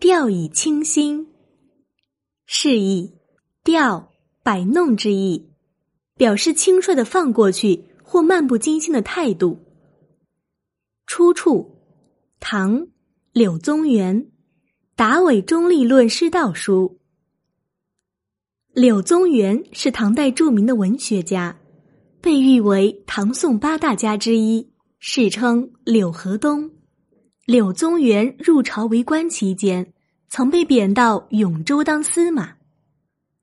调以清新，示意调摆弄之意，表示轻率的放过去或漫不经心的态度。出处：唐柳宗元《达伟中立论师道书》。柳宗元是唐代著名的文学家，被誉为唐宋八大家之一，世称柳河东。柳宗元入朝为官期间，曾被贬到永州当司马。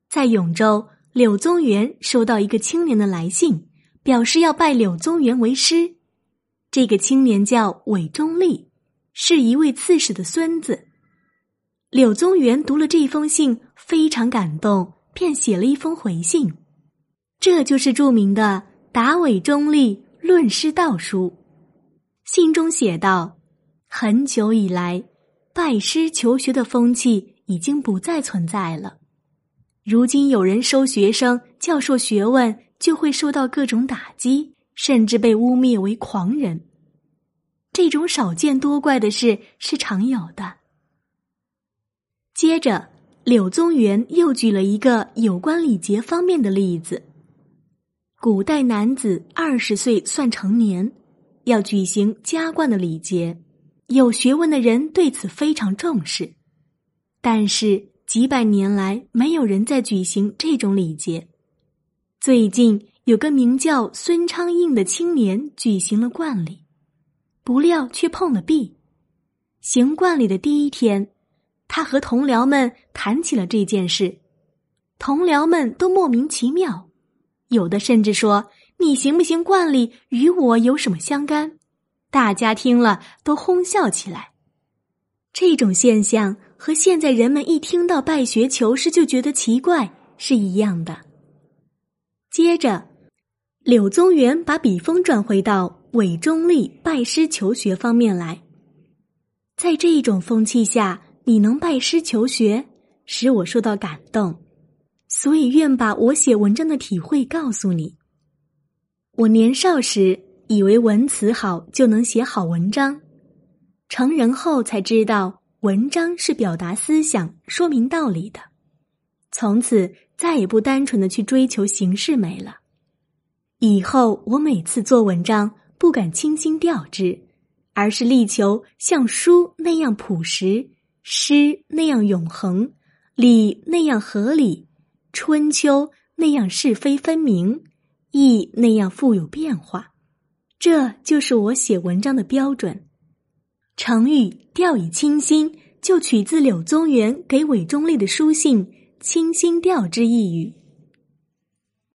在永州，柳宗元收到一个青年的来信，表示要拜柳宗元为师。这个青年叫韦中立，是一位刺史的孙子。柳宗元读了这封信，非常感动，便写了一封回信，这就是著名的《答韦中立论师道书》。信中写道。很久以来，拜师求学的风气已经不再存在了。如今有人收学生、教授学问，就会受到各种打击，甚至被污蔑为狂人。这种少见多怪的事是常有的。接着，柳宗元又举了一个有关礼节方面的例子：古代男子二十岁算成年，要举行加冠的礼节。有学问的人对此非常重视，但是几百年来没有人在举行这种礼节。最近有个名叫孙昌应的青年举行了冠礼，不料却碰了壁。行冠礼的第一天，他和同僚们谈起了这件事，同僚们都莫名其妙，有的甚至说：“你行不行冠礼与我有什么相干？”大家听了都哄笑起来。这种现象和现在人们一听到拜学求师就觉得奇怪是一样的。接着，柳宗元把笔锋转回到韦中立拜师求学方面来。在这种风气下，你能拜师求学，使我受到感动，所以愿把我写文章的体会告诉你。我年少时。以为文词好就能写好文章，成人后才知道文章是表达思想、说明道理的。从此再也不单纯的去追求形式美了。以后我每次做文章，不敢清新调之，而是力求像书那样朴实，诗那样永恒，礼那样合理，春秋那样是非分明，意那样富有变化。这就是我写文章的标准。成语“掉以轻心”就取自柳宗元给韦忠立的书信“清心调”之一语。